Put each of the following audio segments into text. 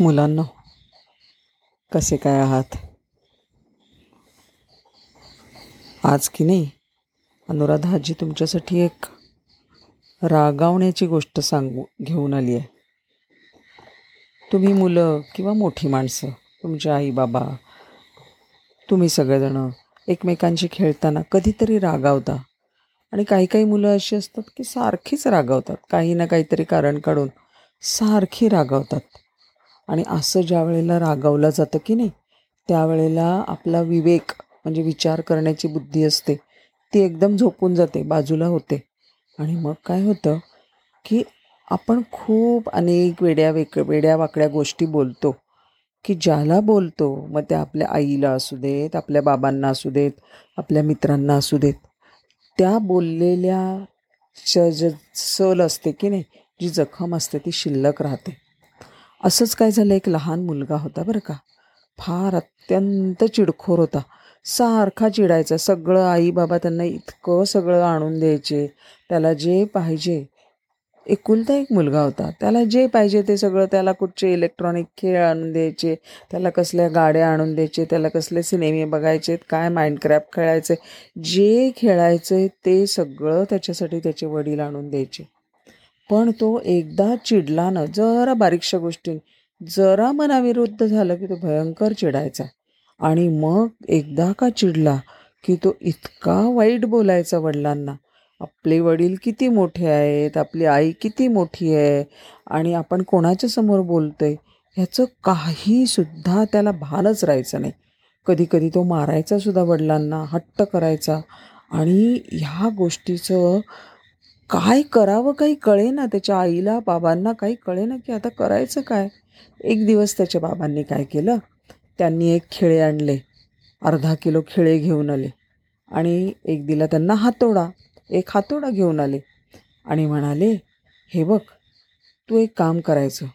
मुलांना कसे काय आहात? आज की नाही? अनुराधा आजी तुमच्यासाठी एक रागावण्याची गोष्ट सांगू घेऊन आली आहे. तुम्ही मुलं किंवा मोठी माणसं तुमचे आई बाबा तुम्ही सगळेजणं एकमेकांशी खेळताना कधीतरी रागावता. आणि काही काही मुलं अशी असतात की सारखीच रागावतात. काही ना काहीतरी कारण काढून सारखी रागावतात. आणि असं ज्या वेळेला रागावलं जातं की नाही त्यावेळेला आपला विवेक म्हणजे विचार करण्याची बुद्धी असते ती एकदम झोपून जाते बाजूला होते आणि मग काय होतं की आपण खूप अनेक वेड्या वेक वेड्या वाकड्या गोष्टी बोलतो की ज्याला बोलतो मग त्या आपल्या आईला असू देत आपल्या बाबांना असू देत आपल्या मित्रांना असू देत त्या बोललेल्या श ज सल असते की नाही जी जखम असते ती शिल्लक राहते असंच काय झालं एक लहान मुलगा होता बरं का. फार अत्यंत चिडखोर होता. सारखा चिडायचा. सगळं आई बाबा त्यांना इतकं सगळं आणून द्यायचे. त्याला जे पाहिजे. एकुलता एक मुलगा होता. त्याला जे पाहिजे ते सगळं त्याला कुठचे इलेक्ट्रॉनिक खेळ आणून द्यायचे. त्याला कसल्या गाड्या आणून द्यायचे. त्याला कसले सिनेमे बघायचे. काय माइंडक्रॅफ्ट खेळायचे. जे खेळायचे ते सगळं त्याच्यासाठी त्याचे वडील आणून द्यायचे. पण तो एकदा चिडला ना जरा बारीकशा गोष्टी जरा मनाविरुद्ध झालं की तो भयंकर चिडायचा. आणि मग एकदा का चिडला की तो इतका वाईट बोलायचा वडिलांना. आपले वडील किती मोठे आहेत आपली आई किती मोठी आहे आणि आपण कोणाच्या समोर बोलतोय ह्याचं काहीसुद्धा त्याला भानच राहायचं नाही. कधी कधी तो मारायचा सुद्धा वडिलांना हट्ट करायचा. आणि ह्या गोष्टीचं काय करावं काही कळे ना त्याच्या आईला बाबांना काही कळे ना की आता करायचं काय? एक दिवस त्याच्या बाबांनी काय केलं? त्यांनी एक खिळे आणले. अर्धा किलो खेळे घेऊन आले. आणि एक दिला त्यांना हातोडा. एक हातोडा घेऊन आले. आणि म्हणाले हे बघ तू एक काम करायचं.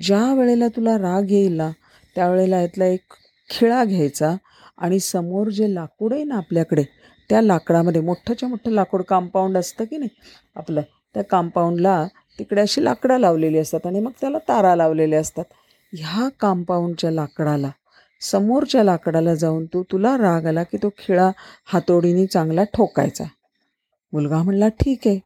ज्या वेळेला तुला राग येईल ना त्यावेळेला यातला एक खिळा घ्यायचा आणि समोर जे लाकूड आहे ना आपल्याकडे त्या लाकडामध्ये मोठंच्या मोठं लाकूड कंपाऊंड असतं की नाही आपलं त्या कंपाऊंडला तिकडे अशी लाकडं लावलेली असतात आणि मग त्याला तारा लावलेल्या असतात. ह्या कंपाऊंडच्या लाकडाला समोरच्या लाकडाला जाऊन तू तुला राग आला की तो खिळा हातोडीने चांगला ठोकायचा. मुलगा म्हणला ठीक आहे.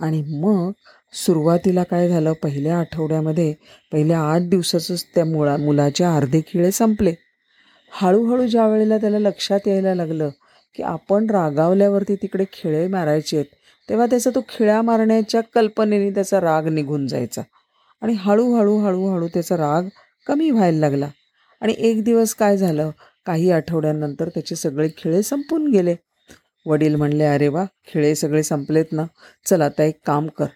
आणि मग सुरुवातीला काय झालं पहिल्या आठवड्यामध्ये पहिल्या आठ दिवसाचंच त्या मुळा मुलाचे अर्धे खिळे संपले. हळूहळू ज्या वेळेला त्याला लक्षात यायला लागलं की आपण रागावल्यावरती तिकडे खिळे मारायचे आहेत तेव्हा त्याचा तो खिळ्या मारण्याच्या कल्पनेने त्याचा राग निघून जायचा. आणि हळूहळू हळूहळू त्याचा राग कमी व्हायला लागला. आणि एक दिवस काय झालं? काही आठवड्यानंतर त्याचे सगळे खिळे संपून गेले. वडील म्हणले अरे वा खिळे सगळे संपलेत ना. चल आता एक काम कर.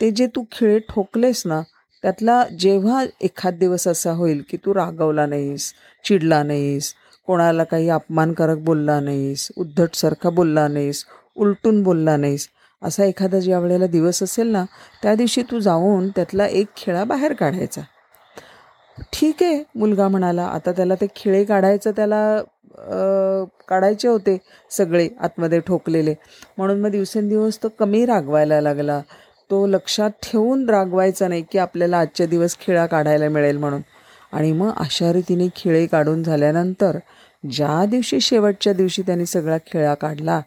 ते जे तू खिळे ठोकलेस ना त्यातला जेव्हा एखाद दिवस असा होईल की तू रागवला नाहीस चिडला नाहीस कोणाला काही अपमानकारक बोलला नाहीस उद्धटसारखा बोलला नाहीस उलटून बोलला नाहीस. असा एखादा ज्या वेळेला दिवस असेल ना त्या दिवशी तू जाऊन त्यातला एक खिळा बाहेर काढायचा. ठीक आहे मुलगा म्हणाला आता त्याला ते खिळे काढायचं त्याला काढायचे होते सगळे आतमध्ये ठोकलेले. म्हणून मग दिवसेंदिवस तो कमी रागवायला लागला. तो लक्षात ठेवून रागवायचा नाही की आपल्याला आजच्या दिवस खिळा काढायला मिळेल म्हणून. आणि मग अशा रीतीने खिळे काढून झाल्यानंतर ज्या दिवशी शेवटच्या दिवशी त्यांनी सगळा खिळा काढला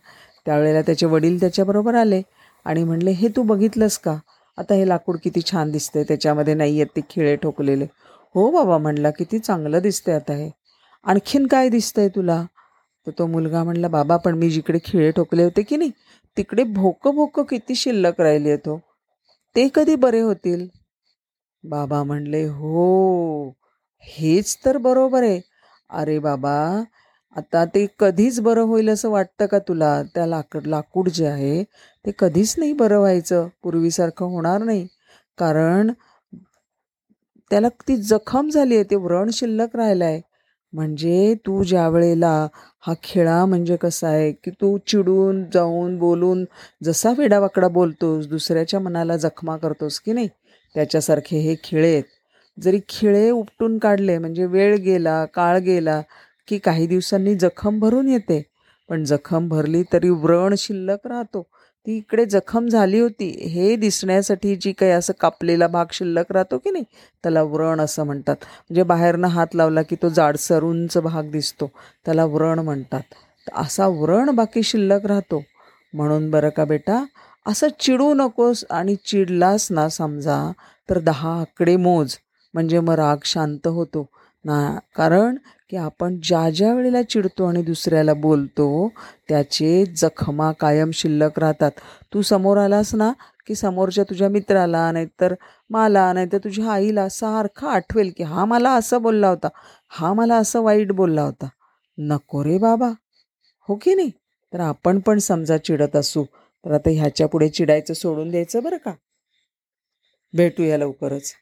त्यावेळेला त्याचे वडील त्याच्याबरोबर आले आणि म्हणले हे तू बघितलंस का? आता हे लाकूड किती छान दिसते त्याच्यामध्ये नाही आहेत ते खिळे ठोकलेले. हो बाबा म्हणला किती चांगलं दिसतंय आता हे. आणखीन काय दिसतंय तुला? तर तो मुलगा म्हणला बाबा पण मी जिकडे खिळे ठोकले होते की नाही तिकडे भोकं भोकं किती शिल्लक राहिली आहे तो. ते कधी बरे होतील? बाबा म्हणले हो हेच तर बरोबर आहे. अरे बाबा आता ते कधीच बरं होईल असं वाटतं का तुला? त्या लाकड लाकूड जे आहे ते कधीच नाही बरं व्हायचं. पूर्वीसारखं होणार नाही. कारण त्याला ती जखम झाली आहे ते व्रण शिल्लक राहिलं आहे म्हणजे तू ज्या वेळेला हा खेळा म्हणजे कसा आहे की तू चिडून जाऊन बोलून जसा वेडावाकडा बोलतोस दुसऱ्याच्या मनाला जखमा करतोस की नाही त्याच्यासारखे हे खेळ आहेत. जरी खिळे उपटून काढले म्हणजे वेळ गेला काळ गेला की काही दिवसांनी जखम भरून येते. पण जखम भरली तरी व्रण शिल्लक राहतो. ती इकडे जखम झाली होती हे दिसण्यासाठी जी काही असं कापलेला भाग शिल्लक राहतो की नाही त्याला व्रण असं म्हणतात. म्हणजे बाहेरनं हात लावला की तो जाडसर उंच भाग दिसतो त्याला व्रण म्हणतात. तर असा व्रण बाकी शिल्लक राहतो. म्हणून बरं का बेटा असं चिडू नकोस आणि चिडलास ना समजा तर दहा आकडे मोज. म्हणजे मग राग शांत होतो. ना कारण की आपण ज्या ज्या वेळेला चिडतो आणि दुसऱ्याला बोलतो त्याचे जखमा कायम शिल्लक राहतात. तू समोर आलास ना की समोरच्या तुझ्या मित्राला नाहीतर मला नाहीतर तुझ्या आईला सारखं आठवेल की हा मला असं बोलला होता हा मला असं वाईट बोलला होता. नको रे बाबा. हो की नाही? तर आपण पण समजा चिडत असू तर आता ह्याच्या पुढे चिडायचं सोडून द्यायचं बरं का? भेटूया लवकरच.